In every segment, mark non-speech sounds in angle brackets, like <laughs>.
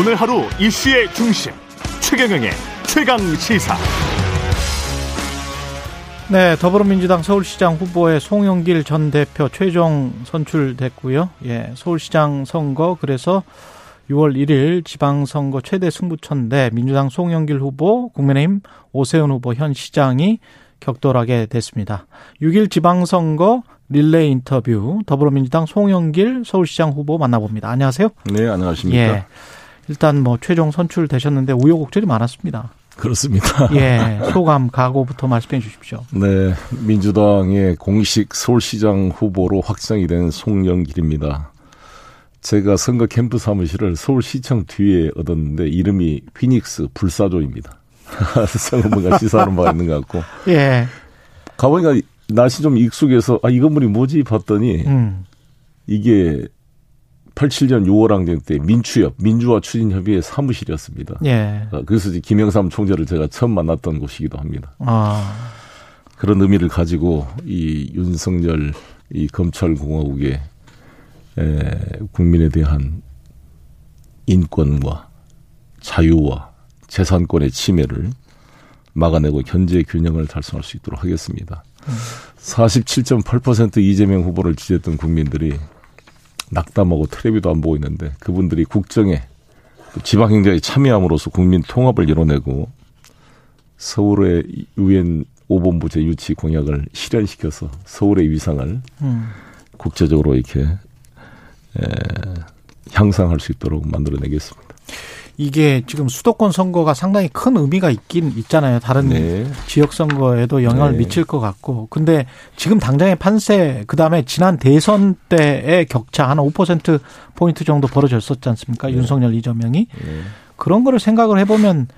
오늘 하루 이슈의 중심 최경영의 최강 시사. 네, 더불어민주당 서울시장 후보의 송영길 전 대표 최종 선출됐고요. 예, 서울시장 선거 그래서 6월 1일 지방선거 최대 승부처인데 민주당 송영길 후보, 국민의힘 오세훈 후보 현 시장이 격돌하게 됐습니다. 6일 지방선거 릴레이 인터뷰 더불어민주당 송영길 서울시장 후보 만나봅니다. 안녕하세요. 네, 안녕하십니까. 예. 일단 뭐 최종 선출되셨는데 우여곡절이 많았습니다. 그렇습니다. 예, <laughs> 소감, 각오부터 말씀해 주십시오. 네, 민주당의 공식 서울시장 후보로 확정이 된 송영길입니다. 제가 선거 캠프 사무실을 서울시청 뒤에 얻었는데 이름이 피닉스 불사조입니다. <laughs> 선거문가 시사하는 바가 있는 것 같고. 예. 가보니까 날씨 좀 익숙해서 아, 이 건물이 뭐지 봤더니 음. 이게 87년 6월 항쟁 때 민추협, 민주화 추진 협의회 사무실이었습니다. 예. 아, 그래서 김영삼 총재를 제가 처음 만났던 곳이기도 합니다. 아. 그런 의미를 가지고 이 윤석열 이 검찰 공화국의 에, 국민에 대한 인권과 자유와 재산권의 침해를 막아내고 견제 균형을 달성할 수 있도록 하겠습니다. 47.8% 이재명 후보를 지지했던 국민들이 낙담하고 텔레비도 안 보고 있는데 그분들이 국정에 지방행정에 참여함으로써 국민 통합을 이뤄내고 서울의 유엔 5본부 제 유치 공약을 실현시켜서 서울의 위상을 음. 국제적으로 이렇게 에, 향상할 수 있도록 만들어내겠습니다. 이게 지금 수도권 선거가 상당히 큰 의미가 있긴 있잖아요. 다른 네. 지역 선거에도 영향을 네. 미칠 것 같고. 근데 지금 당장의 판세, 그 다음에 지난 대선 때의 격차 한 5% 포인트 정도 벌어졌었지 않습니까? 네. 윤석열 이재명이 네. 그런 거를 생각을 해보면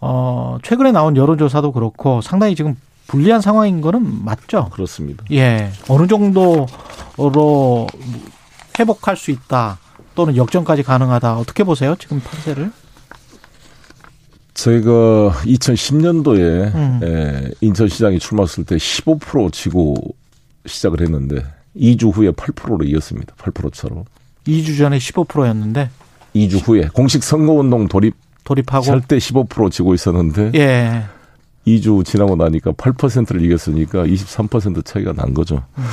어 최근에 나온 여론조사도 그렇고 상당히 지금 불리한 상황인 거는 맞죠. 그렇습니다. 예, 어느 정도로 회복할 수 있다 또는 역전까지 가능하다 어떻게 보세요? 지금 판세를? 저희가 2010년도에 음. 인천시장이 출마했을 때 15% 지고 시작을 했는데 2주 후에 8%로 이겼습니다. 8% 차로. 2주 전에 15%였는데 2주 후에 공식 선거운동 돌입 돌입하고 할때15% 지고 있었는데 예. 2주 지나고 나니까 8%를 이겼으니까 23% 차이가 난 거죠. 음.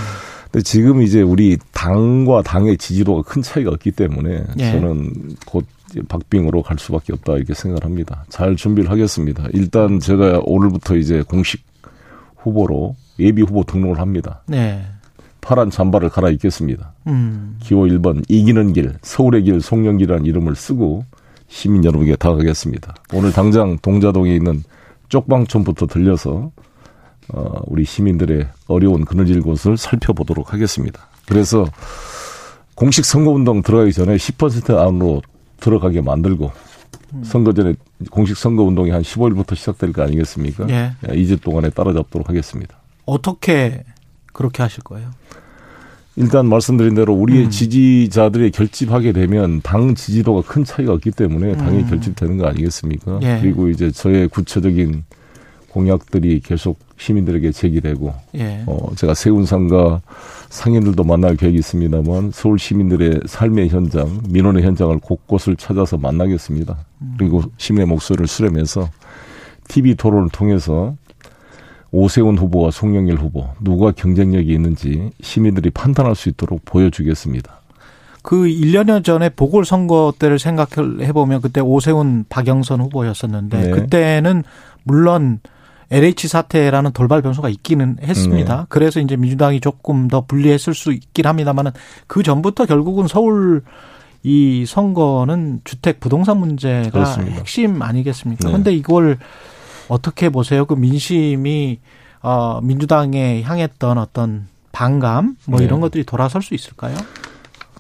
지금 이제 우리 당과 당의 지지도가 큰 차이가 없기 때문에 예. 저는 곧 박빙으로 갈 수밖에 없다 이렇게 생각을 합니다. 잘 준비를 하겠습니다. 일단 제가 오늘부터 이제 공식 후보로 예비 후보 등록을 합니다. 네. 파란 잠바를 갈아입겠습니다. 음. 기호 1번 이기는 길 서울의 길 송영길이라는 이름을 쓰고 시민 여러분에게 다가가겠습니다. 오늘 당장 동자동에 있는 쪽방촌부터 들려서 어, 우리 시민들의 어려운 그늘질 곳을 살펴보도록 하겠습니다. 그래서 공식 선거운동 들어가기 전에 10% 안으로 들어가게 만들고 선거 전에 공식 선거운동이 한 15일부터 시작될 거 아니겠습니까? 예. 2주 동안에 따라잡도록 하겠습니다. 어떻게 그렇게 하실 거예요? 일단 말씀드린 대로 우리의 음. 지지자들이 결집하게 되면 당 지지도가 큰 차이가 없기 때문에 당이 음. 결집되는 거 아니겠습니까? 예. 그리고 이제 저의 구체적인 공약들이 계속 시민들에게 제기되고 예. 어 제가 세운상과 상인들도 만날 계획이 있습니다만 서울 시민들의 삶의 현장, 민원의 현장을 곳곳을 찾아서 만나겠습니다. 음. 그리고 시민의 목소리를 수렴해서 TV 토론을 통해서 오세훈 후보와 송영길 후보 누가 경쟁력이 있는지 시민들이 판단할 수 있도록 보여주겠습니다. 그 1년여 전에 보궐선거 때를 생각해 보면 그때 오세훈 박영선 후보였었는데 네. 그때는 물론 LH 사태라는 돌발 변수가 있기는 했습니다. 네. 그래서 이제 민주당이 조금 더 불리했을 수 있긴 합니다만은 그 전부터 결국은 서울 이 선거는 주택 부동산 문제가 그렇습니다. 핵심 아니겠습니까? 네. 그런데 이걸 어떻게 보세요? 그 민심이 어 민주당에 향했던 어떤 반감 뭐 네. 이런 것들이 돌아설 수 있을까요?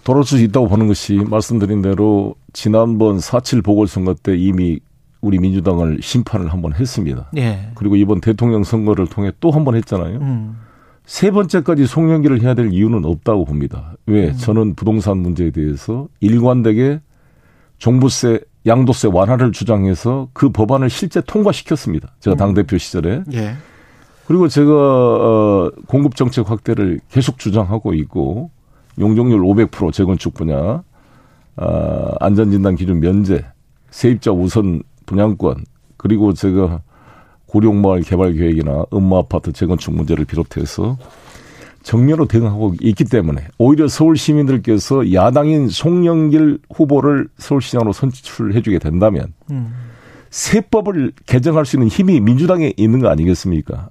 돌아올 수 있다고 보는 것이 말씀드린 대로 지난번 4.7 보궐선거 때 이미 우리 민주당을 심판을 한번 했습니다. 예. 그리고 이번 대통령 선거를 통해 또 한 번 했잖아요. 음. 세 번째까지 송영기를 해야 될 이유는 없다고 봅니다. 왜? 음. 저는 부동산 문제에 대해서 일관되게 종부세, 양도세 완화를 주장해서 그 법안을 실제 통과시켰습니다. 제가 음. 당대표 시절에. 예. 그리고 제가 어, 공급 정책 확대를 계속 주장하고 있고 용적률 500% 재건축 분야, 아, 안전진단 기준 면제 세입자 우선 분양권 그리고 제가 고령마을 개발 계획이나 음마 아파트 재건축 문제를 비롯해서 정면으로 대응하고 있기 때문에 오히려 서울 시민들께서 야당인 송영길 후보를 서울시장으로 선출해주게 된다면 음. 세법을 개정할 수 있는 힘이 민주당에 있는 거 아니겠습니까?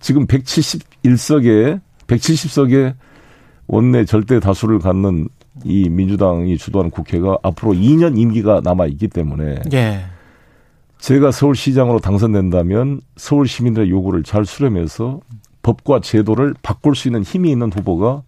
지금 171석에 170석에 원내 절대 다수를 갖는 이 민주당이 주도하는 국회가 앞으로 2년 임기가 남아 있기 때문에 예. 제가 서울시장으로 당선된다면 서울 시민들의 요구를 잘 수렴해서 법과 제도를 바꿀 수 있는 힘이 있는 후보가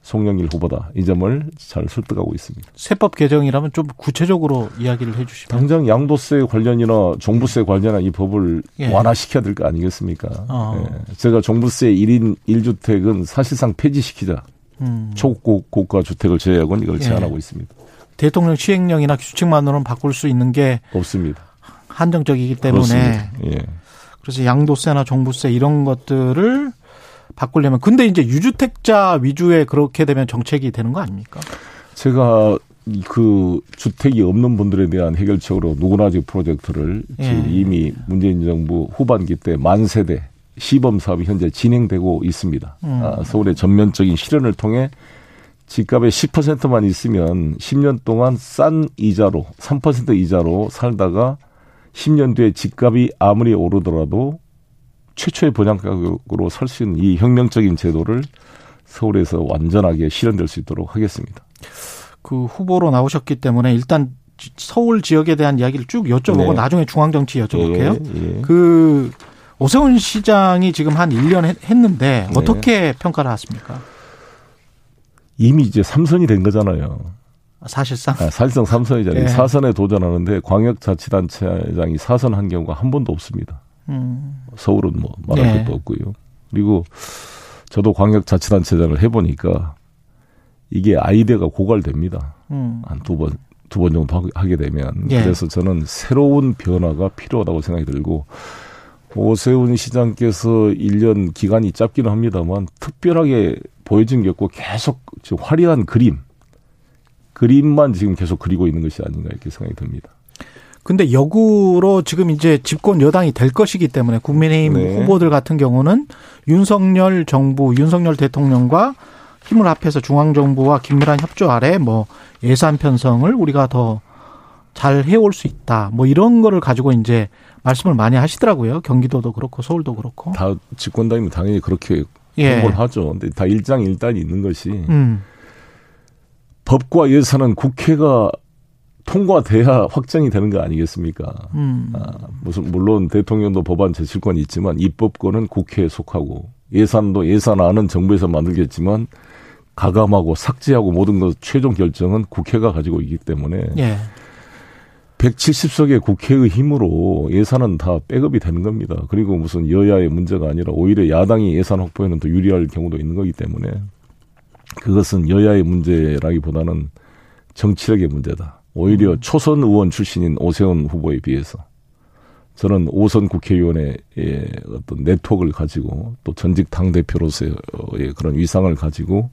송영길 후보다 이 점을 잘 설득하고 있습니다. 세법 개정이라면 좀 구체적으로 이야기를 해주시면 당장 양도세 관련이나 종부세 관련한 이 법을 예. 완화시켜야 될 거 아니겠습니까? 어. 예. 제가 종부세 1인 1주택은 사실상 폐지시키자. 음. 초고가 주택을 제외하고는 이걸 예. 제안하고 있습니다. 대통령 시행령이나 규칙만으로는 바꿀 수 있는 게 없습니다. 한정적이기 때문에 예. 그래서 양도세나 종부세 이런 것들을 바꾸려면 근데 이제 유주택자 위주의 그렇게 되면 정책이 되는 거 아닙니까? 제가 그 주택이 없는 분들에 대한 해결책으로 누구나 지 프로젝트를 예. 이미 문재인 정부 후반기 때 만 세대 시범 사업이 현재 진행되고 있습니다. 음. 아, 서울의 전면적인 실현을 통해 집값의 10%만 있으면 10년 동안 싼 이자로 3% 이자로 살다가 10년 뒤에 집값이 아무리 오르더라도 최초의 분양 가격으로 살수 있는 이 혁명적인 제도를 서울에서 완전하게 실현될 수 있도록 하겠습니다. 그 후보로 나오셨기 때문에 일단 서울 지역에 대한 이야기를 쭉 여쭤보고 네. 나중에 중앙정치 여쭤볼게요. 예, 예. 그 오세훈 시장이 지금 한 1년 했는데 네. 어떻게 평가를 하십니까? 이미 이제 삼선이 된 거잖아요. 사실상? 아, 사실상 삼선이잖아요. 네. 사선에 도전하는데 광역자치단체장이 사선한 경우가 한 번도 없습니다. 음. 서울은 뭐 말할 네. 것도 없고요. 그리고 저도 광역자치단체장을 해보니까 이게 아이디어가 고갈됩니다. 음. 한두 번, 두 번 정도 하게 되면. 예. 그래서 저는 새로운 변화가 필요하다고 생각이 들고, 오세훈 시장께서 1년 기간이 짧기는 합니다만, 특별하게 보여진 게 없고 계속 화려한 그림, 그림만 지금 계속 그리고 있는 것이 아닌가 이렇게 생각이 듭니다. 근데 역으로 지금 이제 집권 여당이 될 것이기 때문에 국민의힘 네. 후보들 같은 경우는 윤석열 정부, 윤석열 대통령과 힘을 합해서 중앙정부와 긴밀한 협조 아래 뭐 예산 편성을 우리가 더 잘 해올 수 있다. 뭐 이런 거를 가지고 이제 말씀을 많이 하시더라고요. 경기도도 그렇고 서울도 그렇고. 다 집권당이면 당연히 그렇게 예. 홍보를 하죠. 근데 다 일장일단이 있는 것이 음. 법과 예산은 국회가 통과돼야 확정이 되는 거 아니겠습니까? 음. 아, 무슨 물론 대통령도 법안 제출권이 있지만 입법권은 국회에 속하고 예산도 예산안은 정부에서 만들겠지만 가감하고 삭제하고 모든 것 최종 결정은 국회가 가지고 있기 때문에 예. 170석의 국회의 힘으로 예산은 다 백업이 되는 겁니다. 그리고 무슨 여야의 문제가 아니라 오히려 야당이 예산 확보에는 더 유리할 경우도 있는 거기 때문에 그것은 여야의 문제라기보다는 정치력의 문제다. 오히려 음. 초선 의원 출신인 오세훈 후보에 비해서 저는 오선 국회의원의 어떤 네트워크를 가지고 또 전직 당 대표로서의 그런 위상을 가지고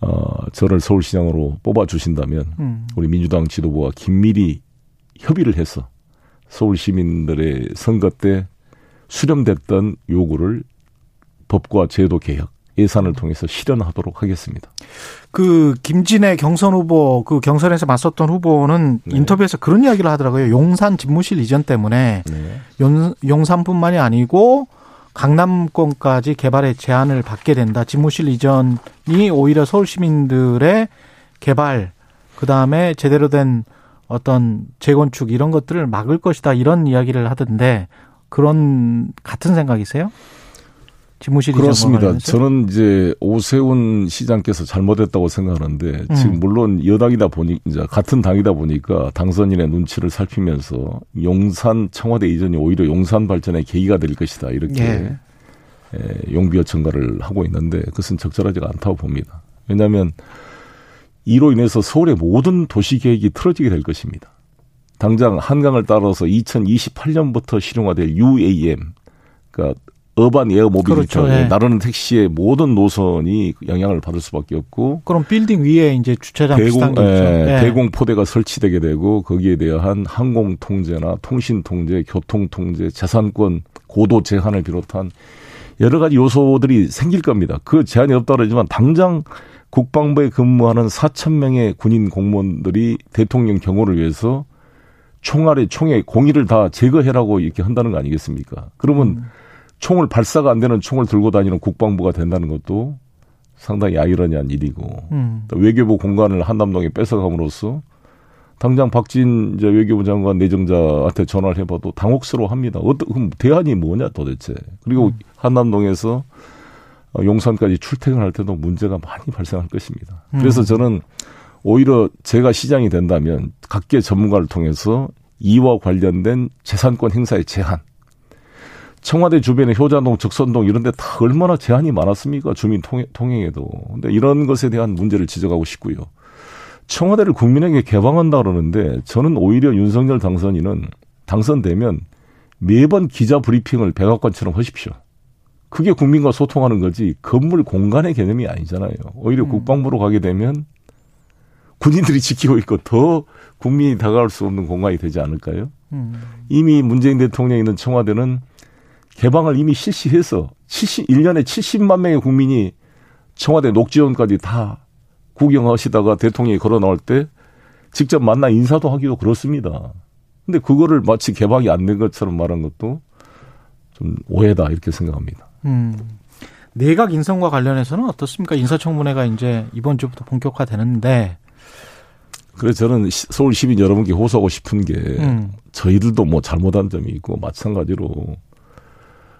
어 저를 서울시장으로 뽑아 주신다면 음. 우리 민주당 지도부와 긴밀히 협의를 해서 서울 시민들의 선거 때 수렴됐던 요구를 법과 제도 개혁 예산을 통해서 실현하도록 하겠습니다. 그 김진애 경선 후보 그 경선에서 맞섰던 후보는 네. 인터뷰에서 그런 이야기를 하더라고요. 용산 집무실 이전 때문에 네. 용, 용산뿐만이 아니고 강남권까지 개발의 제한을 받게 된다. 집무실 이전이 오히려 서울 시민들의 개발 그다음에 제대로 된 어떤 재건축 이런 것들을 막을 것이다. 이런 이야기를 하던데 그런 같은 생각이세요? 집무실이 그렇습니다. 저는 이제 오세훈 시장께서 잘못했다고 생각하는데 음. 지금 물론 여당이다 보니 이제 같은 당이다 보니까 당선인의 눈치를 살피면서 용산 청와대 이전이 오히려 용산 발전의 계기가 될 것이다 이렇게 예. 예, 용비어천가를 하고 있는데 그것은 적절하지가 않다고 봅니다. 왜냐하면 이로 인해서 서울의 모든 도시 계획이 틀어지게 될 것입니다. 당장 한강을 따라서 2028년부터 실용화될 UAM, 그러니까 Urban Air Mobility 그렇죠, 예. 나르는 택시의 모든 노선이 영향을 받을 수밖에 없고 그럼 빌딩 위에 이제 주차장 대공 게 있죠. 예, 예. 대공 포대가 설치되게 되고 거기에 대한 항공 통제나 통신 통제, 교통 통제, 재산권 고도 제한을 비롯한 여러 가지 요소들이 생길 겁니다. 그 제한이 없다 그러지만 당장 국방부에 근무하는 4천 명의 군인 공무원들이 대통령 경호를 위해서 총알에 총에 공의를 다 제거해라고 이렇게 한다는 거 아니겠습니까? 그러면 음. 총을 발사가 안 되는 총을 들고 다니는 국방부가 된다는 것도 상당히 아이러니한 일이고 음. 또 외교부 공간을 한남동에 뺏어감으로써 당장 박진 이제 외교부 장관 내정자한테 전화를 해봐도 당혹스러워합니다. 어떤 그럼 대안이 뭐냐 도대체? 그리고 음. 한남동에서 어, 용산까지 출퇴근할 때도 문제가 많이 발생할 것입니다. 음. 그래서 저는 오히려 제가 시장이 된다면 각계 전문가를 통해서 이와 관련된 재산권 행사의 제한. 청와대 주변에 효자동, 적선동 이런 데 다 얼마나 제한이 많았습니까? 주민 통행, 통행에도. 근데 이런 것에 대한 문제를 지적하고 싶고요. 청와대를 국민에게 개방한다 그러는데 저는 오히려 윤석열 당선인은 당선되면 매번 기자 브리핑을 백악관처럼 하십시오. 그게 국민과 소통하는 거지 건물 공간의 개념이 아니잖아요. 오히려 음. 국방부로 가게 되면 군인들이 <laughs> 지키고 있고 더 국민이 다가갈 수 없는 공간이 되지 않을까요? 음. 이미 문재인 대통령이 있는 청와대는 개방을 이미 실시해서 70, 1년에 70만 명의 국민이 청와대 녹지원까지 다 구경하시다가 대통령이 걸어 나올 때 직접 만나 인사도 하기도 그렇습니다. 근데 그거를 마치 개방이 안 된 것처럼 말한 것도 좀 오해다 이렇게 생각합니다. 음. 내각 인선과 관련해서는 어떻습니까? 인사청문회가 이제 이번 주부터 본격화되는데 그래서 저는 시- 서울 시민 여러분께 호소하고 싶은 게 음. 저희들도 뭐 잘못한 점이 있고 마찬가지로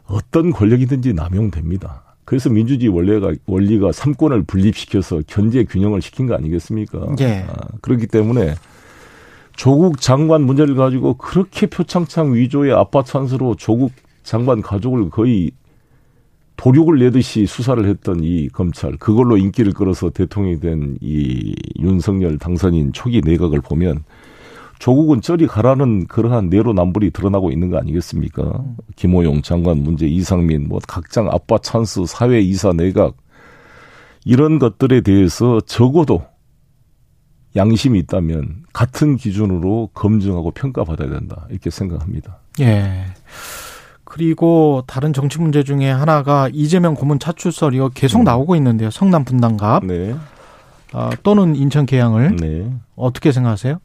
어떤 권력이든지 남용됩니다. 그래서 민주주의 원리가 원리가 삼권을 분립시켜서 견제 균형을 시킨 거 아니겠습니까? 예. 아, 그렇기 때문에 조국 장관 문제를 가지고 그렇게 표창장 위조의 아빠 찬스로 조국 장관 가족을 거의 도륙을 내듯이 수사를 했던 이 검찰 그걸로 인기를 끌어서 대통령이 된 이 윤석열 당선인 초기 내각을 보면 조국은 저리 가라는 그러한 내로남불이 드러나고 있는 거 아니겠습니까? 김호용 장관 문제, 이상민, 뭐 각장 아빠 찬스, 사회 이사 내각 이런 것들에 대해서 적어도 양심이 있다면 같은 기준으로 검증하고 평가받아야 된다 이렇게 생각합니다. 예. 그리고 다른 정치 문제 중에 하나가 이재명 고문 차출설 이거 계속 음. 나오고 있는데요. 성남 분당갑 네, 아, 또는 인천 계양을 네. 어떻게 생각하세요?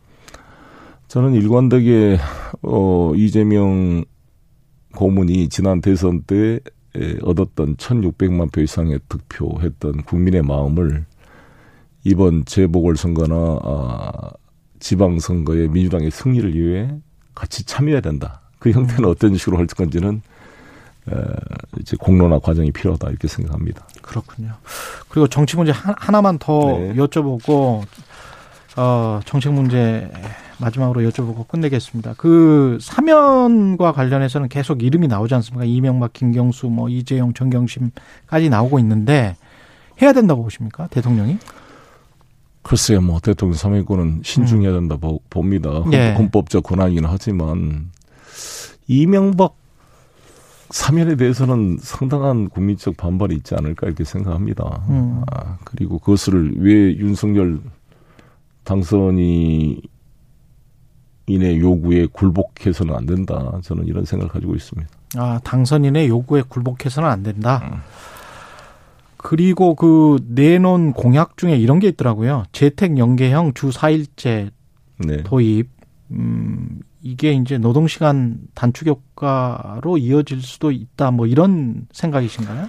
저는 일관되게 어 이재명 고문이 지난 대선 때 에, 얻었던 1,600만 표 이상의 득표했던 국민의 마음을 이번 재보궐선거나 아, 지방선거의 민주당의 승리를 위해 같이 참여해야 된다. 그 형태는 어떤 식으로 할 건지는 에, 이제 공론화 과정이 필요하다 이렇게 생각합니다. 그렇군요. 그리고 정치 문제 하- 하나만 더 네. 여쭤보고 어, 정책 문제 마지막으로 여쭤보고 끝내겠습니다. 그 사면과 관련해서는 계속 이름이 나오지 않습니까? 이명박, 김경수, 뭐 이재용, 정경심까지 나오고 있는데 해야 된다고 보십니까? 대통령이? 글쎄요, 뭐 대통령 사면권은 신중해야 된다 보- 봅니다. 헌- 예. 헌법적 권한이긴 하지만 이명박 사면에 대해서는 상당한 국민적 반발이 있지 않을까 이렇게 생각합니다. 음. 아, 그리고 그것을 왜 윤석열 당선이 인의 요구에 굴복해서는 안 된다. 저는 이런 생각을 가지고 있습니다. 아, 당선인의 요구에 굴복해서는 안 된다. 음. 그리고 그 내놓은 공약 중에 이런 게 있더라고요. 재택 연계형 주 4일제 네. 도입. 음, 이게 이제 노동시간 단축 효과로 이어질 수도 있다. 뭐 이런 생각이신가요?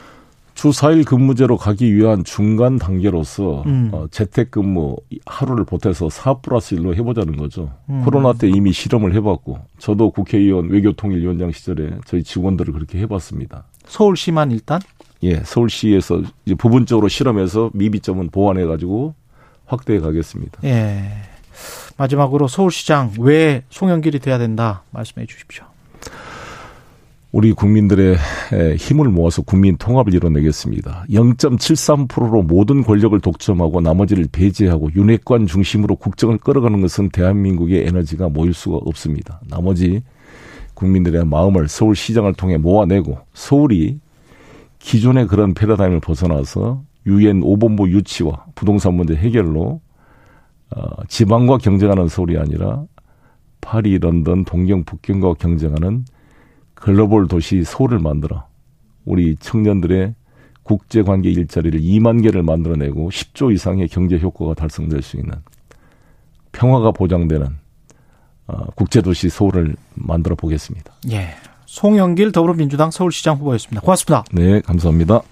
주 4일 근무제로 가기 위한 중간 단계로서 음. 어, 재택근무 하루를 보태서 4 플러스 1로 해보자는 거죠. 음. 코로나 때 이미 실험을 해봤고 저도 국회의원 외교통일위원장 시절에 저희 직원들을 그렇게 해봤습니다. 서울시만 일단? 예, 서울시에서 이제 부분적으로 실험해서 미비점은 보완해가지고 확대해 가겠습니다. 예. 마지막으로 서울시장 왜 송영길이 돼야 된다 말씀해 주십시오. 우리 국민들의 에, 힘을 모아서 국민 통합을 이뤄내겠습니다. 0.73%로 모든 권력을 독점하고 나머지를 배제하고 윤핵관 중심으로 국정을 끌어가는 것은 대한민국의 에너지가 모일 수가 없습니다. 나머지 국민들의 마음을 서울시장을 통해 모아내고 서울이 기존의 그런 패러다임을 벗어나서 유엔 5본부 유치와 부동산 문제 해결로 어, 지방과 경쟁하는 서울이 아니라 파리, 런던, 동경, 북경과 경쟁하는 글로벌 도시 서울을 만들어 우리 청년들의 국제 관계 일자리를 2만 개를 만들어내고 10조 이상의 경제 효과가 달성될 수 있는 평화가 보장되는 어, 국제 도시 서울을 만들어 보겠습니다. 예. 송영길 더불어민주당 서울시장 후보였습니다. 고맙습니다. 네, 감사합니다.